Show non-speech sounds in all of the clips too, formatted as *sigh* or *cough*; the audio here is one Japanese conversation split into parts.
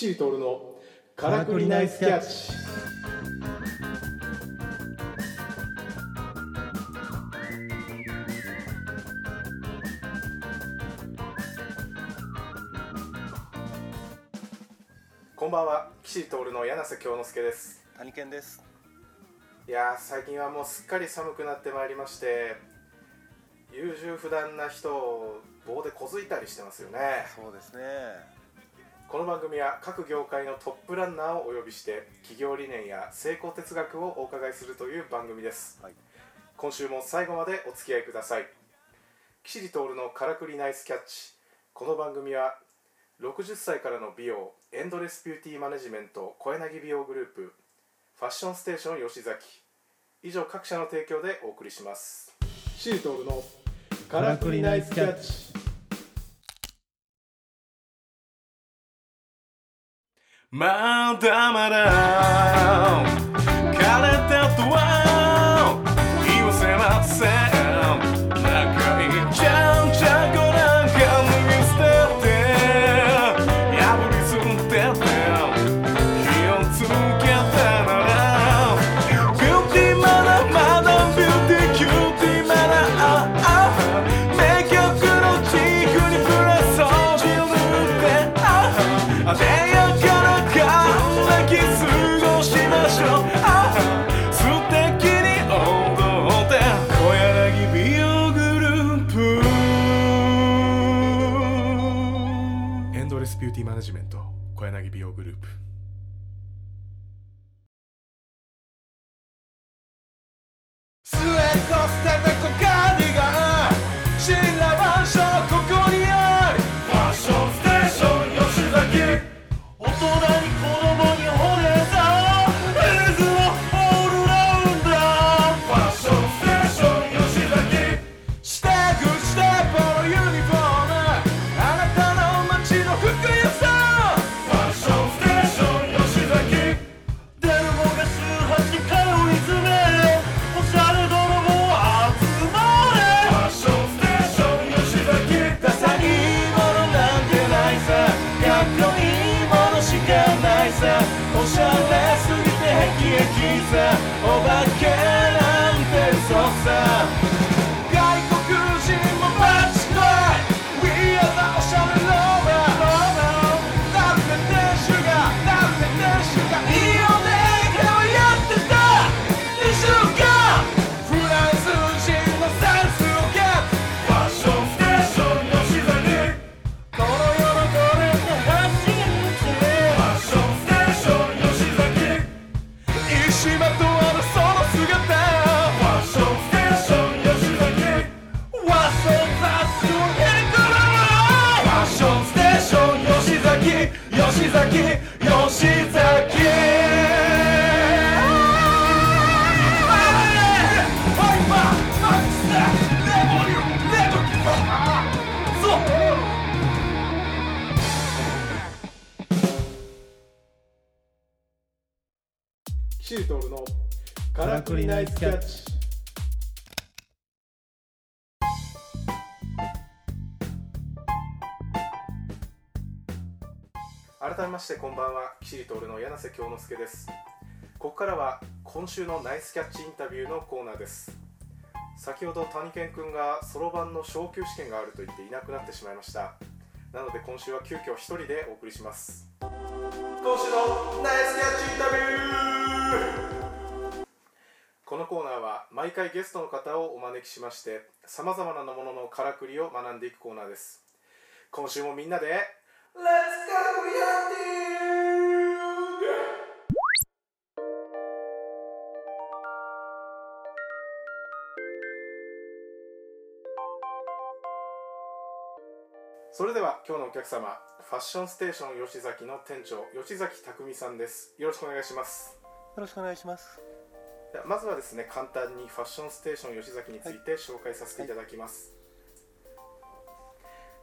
岸徹のからくりナイスキャッチ。こんばんは。岸徹の柳瀬京之介です。谷健です。いやー最近はもうすっかり寒くなってまいりまして優柔不断な人を棒でこづいたりしてますよね。そうですねこの番組は各業界のトップランナーをお呼びして企業理念や成功哲学をお伺いするという番組です、はい。今週も最後までお付き合いください。岸地徹のからくりナイスキャッチ。この番組は60歳からの美容エンドレスビューティーマネジメント小柳美容グループファッションステーション吉崎。以上各社の提供でお送りします。岸地徹のからくりナイスキャッチまだまだ枯れたとはジメント小柳美容グループ。くりナイスキャッチ。改めましてこんばんは。岸リトルの柳瀬京之介です。ここからは今週のナイスキャッチインタビューのコーナーです。先ほど谷健くんがそろばんの昇級試験があると言っていなくなってしまいました。なので今週は急遽一人でお送りします。今週のナイスキャッチインタビュー毎回ゲストの方をお招きしましてさまざまなもののからくりを学んでいくコーナーです。今週もみんなでレッツからくりハンティングそれでは今日のお客様ファッションステーション吉崎の店長吉崎匠さんです。よろしくお願いします。よろしくお願いします。まずはですね簡単にファッションステーション吉崎について紹介させていただきます、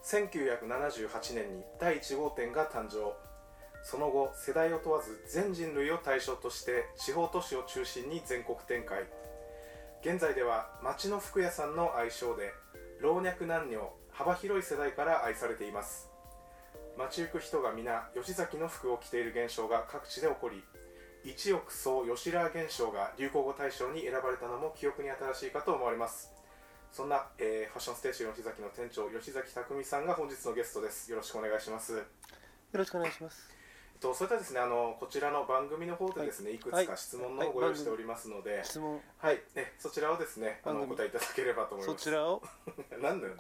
1978年に第1号店が誕生。その後世代を問わず全人類を対象として地方都市を中心に全国展開。現在では町の服屋さんの愛称で老若男女幅広い世代から愛されています。街行く人が皆吉崎の服を着ている現象が各地で起こり一億総吉良現象が流行語大賞に選ばれたのも記憶に新しいかと思われます。そんな、えーファッションステーション吉崎の店長吉崎匠さんが本日のゲストです。よろしくお願いします。よろしくお願いします。えっとそれではですねあのこちらの番組の方でですね、い、くつか質問のご用意しておりますので、質問、はい、ね、そちらをですね、あのお答えいただければと思いそます。ちらを、*laughs* なんだよ、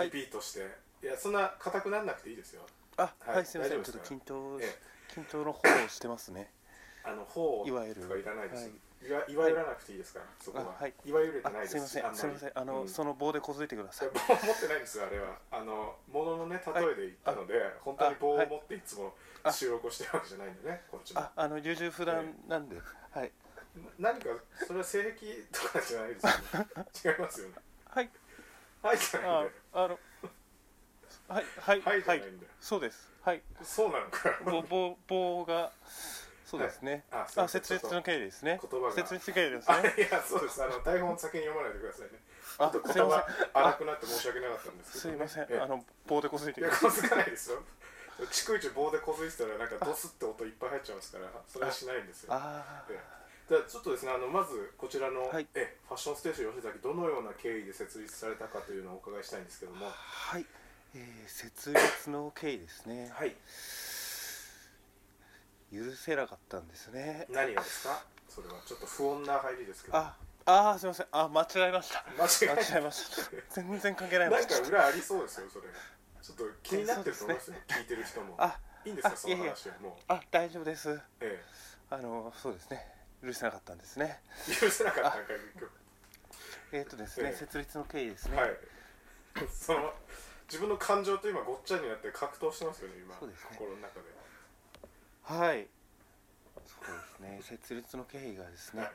リピートして、いや、そんな硬くなんなくていいですよ。あ、はい。はい、すみません。大丈夫ですちょっと緊張えし、緊張の方をしてますね。あの、方いわゆるいらないです。はいいわ、いわゆらなくていいですか？ら、そこは。あはいいわゆれてあない、ですみません。すみません。あの、うんその棒でこづいてください。棒持ってないんですよ、あれは。あの、もののね、例えで言ったので、本当に棒を持っていつもあ収録をしてるわけじゃないんでね、こっちもあ。、あの優柔不断なんで、はい、何か、それは性癖とかじゃないですよね。*laughs* 違いますよね。はい、はい、じゃないんあで。、あの、はい、はい、はい、はない。そうです。はい、そうなのか。棒、棒、棒が。そうですね。はい。あ設立の経緯ですね。言葉が。設立経緯ですあね。いやそうです。あの台本先に読まないでくださいね。あっと言すいま葉荒くなって申し訳なかったんですけど、すいません。えあの棒でこづいていやこづかないですよ。逐一棒でこづいてたらなんかドスって音いっぱい入っちゃいますからそれはしないんですい。よ。あえじゃあちょっとですねあのまずこちらの、はい。えファッションステーション吉崎どのような経緯で設立されたかというのをお伺いしたいんですけども。あ、はい。えー、設立の経緯ですね。はい許せなかったんですね。何がですか？それはちょっと不穏な入りですけど。あ、あー、すみません。あ、間違えました。間違えました。全然関係ない。なんか裏ありそうですよそれ。ちょっと気になってると思いますよ聞いてる人も。あ、いいんですか？その話はもう。あ、大丈夫です。えあの、そうですね。許せなかったんですね。え許せなかったんかえっ、とですね、ええ。設立の経緯ですね。局はい。その自分の感情と今ごっちゃになって格闘してますよね今。ね。心の中ではい。そうですね。設立の経緯がですね。はい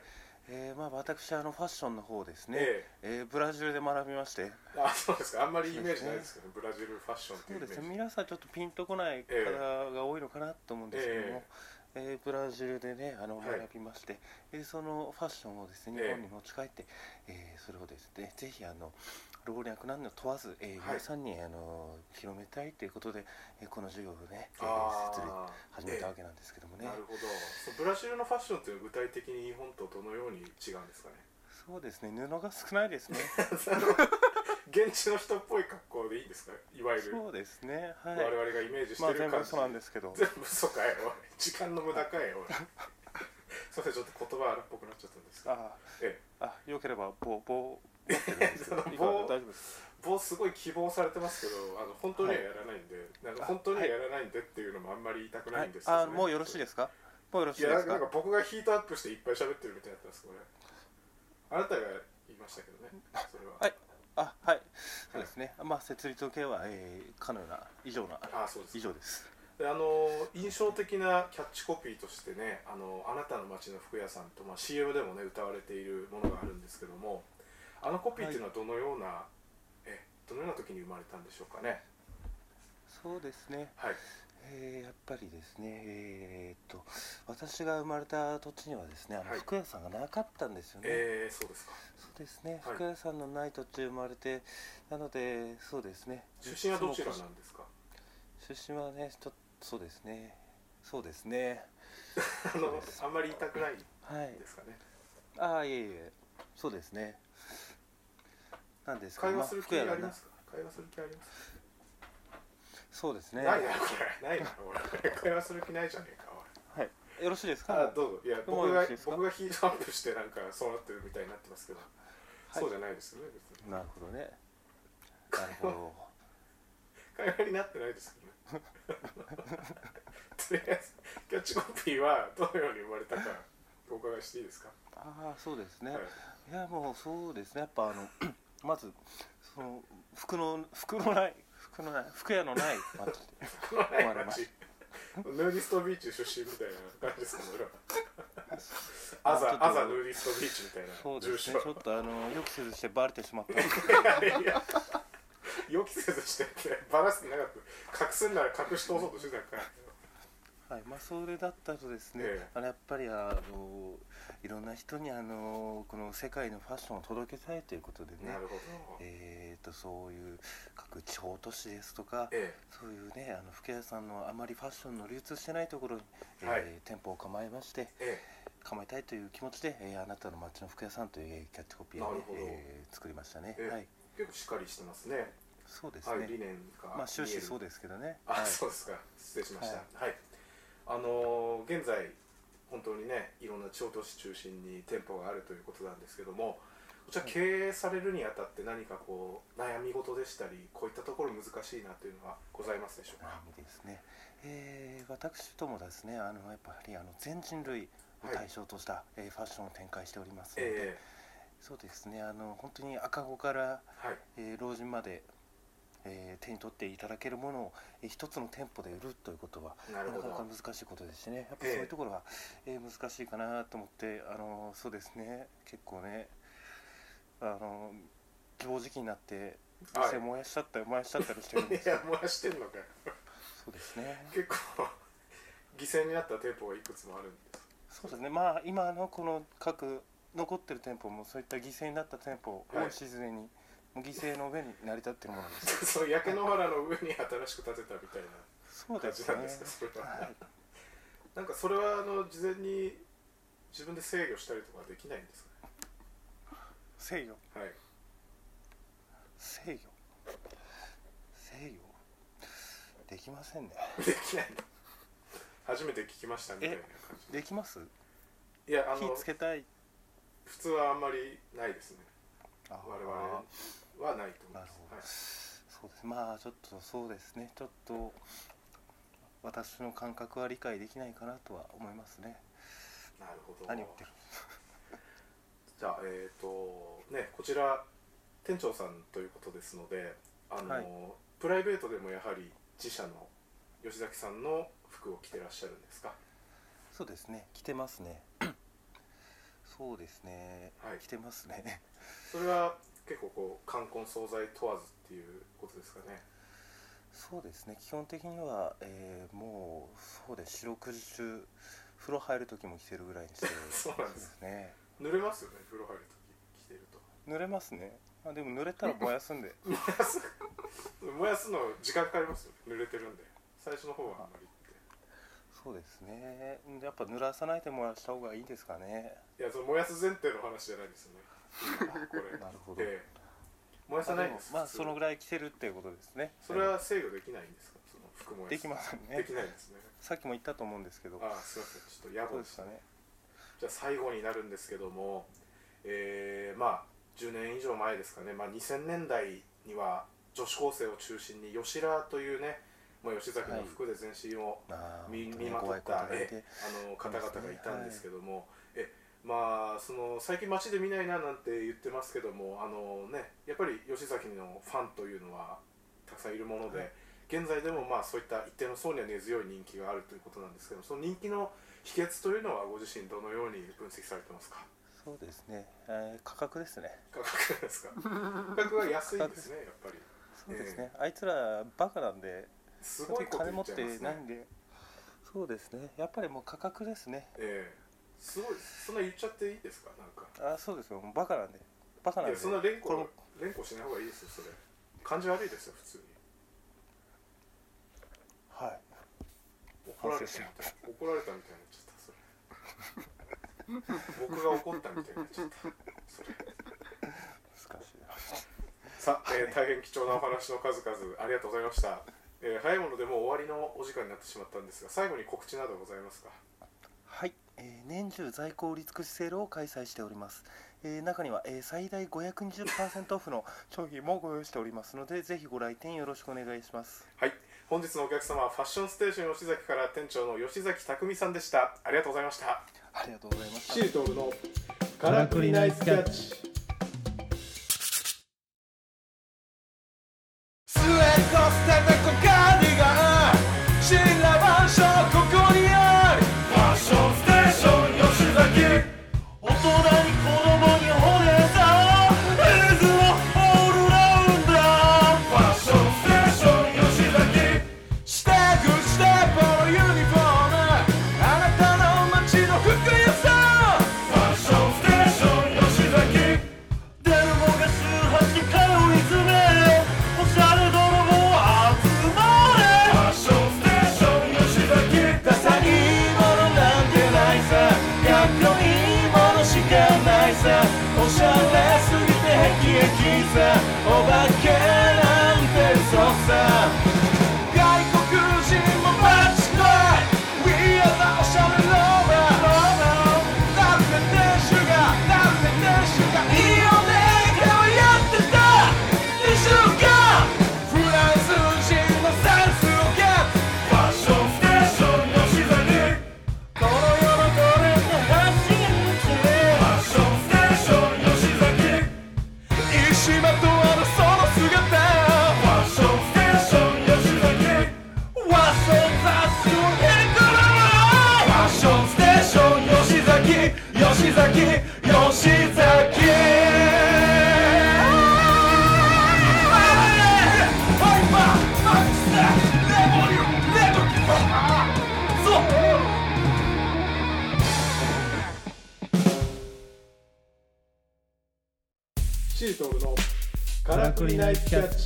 えーまあ私あのファッションの方ですね、ええ。ーブラジルで学びまして。あそうですか。あんまりイメージないですけど、ブラジルファッションってそでいううイメージ。すね。皆さんちょっとピンとこないえ方が多いのかなと思うんですけども、えーブラジルでねあのはい学びまして、えーそのファッションをですねええ。日本に持ち帰って、えーそれをですねぜひあの老若男女問わず、えーはい。皆さんにあの広めたいということで、えーこの授業をね、えー。あ設立ー始めたわけなんですけどもね、なるほど。そうブラジルのファッションっていうのは具体的に日本とどのように違うんですかね？そうですね。布が少ないですね。*laughs* 現地の人っぽい格好でいいんですか？いわゆる。そうですね。はい。我々がイメージしまあてる感じ、全部そうなんですけど。全部嘘かよ。時間の無駄かよ。*laughs* すいませんちょっと言葉荒っぽくなっちゃったんですけど。あえあよければ棒棒その棒大丈夫です。棒すごい希望されてますけどあの本当にはやらないんで、なんかあ本当にはやらないんでっていうのもあんまり言いたくないんですはい、あもうよろしいですすか？もうよろしいですか？いやなんか僕がヒートアップしていっぱい喋ってるみたいになってますこれ。あなたが言いましたけどねそれは。はい。あはい。そうですね、まあ設立の件は、えー、可能な以上なあそうです。以上です。であの印象的なキャッチコピーとしてね「あのあなたの街の服屋さんと」まあ、CM でもね歌われているものがあるんですけどもあのコピーっていうのはどのような、えどのような時に生まれたんでしょうかね？そうですね。はい。えー、やっぱりですねえー、っと私が生まれた土地にはですねあのはい。服屋さんがなかったんですよね、えー、そうですか。そうですね、はい。服屋さんのない土地で生まれてなのでそうですね。出身はどちらなんですか？出身はねちょっとそうですね。そうですね。*laughs* あのあんまり言いたくないはいですかね？ああいえいえ。そうですねなんですけど会話する気まありますか？会話する気ありますそうですね。ないなこれ。ないなこれ会話する気ないじゃねえかおい。はい。よろしいですか？あどうぞ。いや僕が僕がヒートアップしてなんかそうなってるみたいになってますけど、い。そうじゃないですよね別に。なるほどね。なるほど会話になってないですけどね。とりあえずキャッチコピーはどのように生まれたかお伺いしていいですか、ああそうですね、はいい、やもうそうですね。やっぱあのまずその服の服のない服のない服屋のない街このない生まれま街ヌーディストビーチ出身みたいな感じですかね俺は。あアザアザヌーディストビーチみたいな。そうですね。ちょっとあの予期せずしてバレてしまった。*laughs* いやいや。予期せずしてってバラしてなかった。隠すんなら隠し通そうとしてたからはいまあ、それだったとですね、ええ。あのやっぱりあのいろんな人にあのこの世界のファッションを届けたいということでねなるほど。えー、とそういう各地方都市ですとか、えそういうねあの服屋さんのあまりファッションの流通してないところに、えーはい。店舗を構えましてええ。構えたいという気持ちで、えーあなたの街の服屋さんというえーキャッチコピーを、ねなるほど。えー作りましたね、ええ。はい。え結構しっかりしてますね。そうですね、はい理念がまあ終始そうでですけどね。あ、はい。そうですか。失礼しました。ははい、あのー現在本当にねいろんな地方都市中心に店舗があるということなんですけどもこちらはい経営されるにあたって何かこう悩み事でしたりこういったところ難しいなというのはございますでしょうか？悩みですね、えー私どもですねあのやっぱりあの全人類を対象とした、えーファッションを展開しておりますので、えそうですね。あの本当に赤子から、えはい。えー老人まで、えー手に取っていただけるものを、えー一つの店舗で売るということはなかなか難しいことですしね。やっぱええ。そういうところは、えー難しいかなと思ってあのそうですね。結構ねあの同時期になってはい。店燃やしちゃったり燃やしちゃったりしてるんです。*laughs* よ燃やしてんのかよ。そうですね。結構犠牲になった店舗がいくつもあるんです。そうですね。まあ今のこの各残ってる店舗もそういった犠牲になった店舗はい。多いしずれに、もう犠牲の上に成り立ってるものです。*laughs* その焼け野原の上に新しく建てたみたいなそうですね。感じなんですかそれは、はい。なんかそれはあの事前に自分で制御したりとかできないんですか制御？ねはい。制御？制御？できませんね。できない。の初めて聞きましたみたいな感じ。できます？いやあの火つけたい。普通はあんまりないですね。あ我々はないと思います。ほど、そうです。まあちょっとそうですね。ちょっと私の感覚は理解できないかなとは思いますね。はい、なるほど。何言ってる？*laughs* じゃあえっ、とねこちら店長さんということですのであの、はい。プライベートでもやはり自社の吉崎さんの服を着てらっしゃるんですか？そうですね。着てますね。*coughs* そうですね、はい。着てますね。それは結構こう冠婚葬祭問わずっていうことですかね。そうですね。基本的には、えーもうそうです。四六時中風呂入る時も着てるぐらいにして *laughs* そうなんですね。濡れますよね？風呂入るとき着てると。濡れますね。あでも濡れたら燃やすんで。*laughs* 燃やす。*laughs* 燃やすの時間かかりますよね。濡れてるんで。最初の方はあんまりそうですね。やっぱ濡らさないで燃やした方がいいですかね。いやその燃やす前提の話じゃないですよね。こ *laughs* れなるほど。ええ。燃やさないですまあそのぐらい着てるっていうことですね。それは制御できないんですか？その服燃やす。できませんでねきないんですね。さっきも言ったと思うんですけど。ああすいません。ちょっと野暮でしたね。じゃあ最後になるんですけどもえーまあ10年以上前ですかね、まあ、2000年代には女子高生を中心に吉良というねもう吉崎の服で全身をあー身本当に身まと怖いったあの方々がいたんですけども、えまあその最近街で見ないななんて言ってますけどもあのねやっぱり吉崎のファンというのはたくさんいるもので、はい。現在でもまあそういった一定の層には根強い人気があるということなんですけどその人気の秘訣というのはご自身どのように分析されてますか？そうですね、えー価格ですね。価格ですか？価格が安いんですねやっぱり。*laughs* そうですね、あいつらバカなんですごい金持ってないんでそうですね。やっぱりもう価格ですね。ええ。すごいそんな言っちゃっていいですか？なんか。あそうですよ。バカなんで。バカなんで。そんな連呼連呼しない方がいいですよそれ。感じ悪いですよ普通に。はい怒られたみたい。怒られたみたいになっちゃったそれ。僕が怒ったみたいになっちゃったそれ。難しいな。さあ、えー大変貴重なお話の数々ありがとうございました、えー早いものでもう終わりのお時間になってしまったんですが最後に告知などございますか？はい、えー年中在庫売り尽くしセールを開催しております、えー中には、えー最大520%オフの商品もご用意しておりますのでぜひご来店よろしくお願いします。はい本日のお客様はファッションステーション吉崎から店長の吉崎匠さんでした。ありがとうございました。ありがとうございました。シリトールのからくりナイスキャッチからくりナイスキャッチ。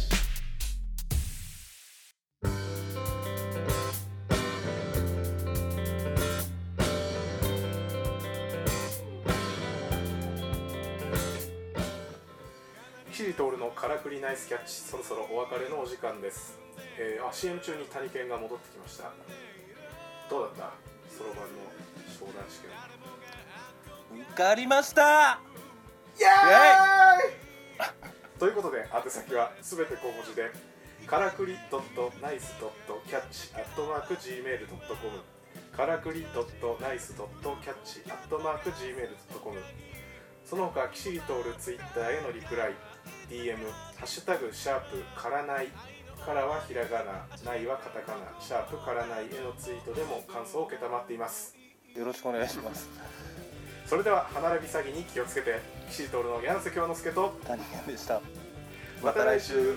シリトールのからくりナイスキャッチそろそろお別れのお時間です、えー、あ CM 中に谷健が戻ってきました。どうだった？そろばんの商談試験。受かりました！イエーイということで宛先はすべて小文字でからくり .nice.catch.gmail.com からくり .nice.catch.gmail.com その他キシリトールツイッターへのリプライ。DM「ハッシュタグシャープからない」からはひらがなないはカタカナ。シャープからないへのツイートでも感想を承っています。よろしくお願いします。それでは歯並び詐欺に気をつけて。キシリトールの柳瀬京之介と。谷健でした。また来週。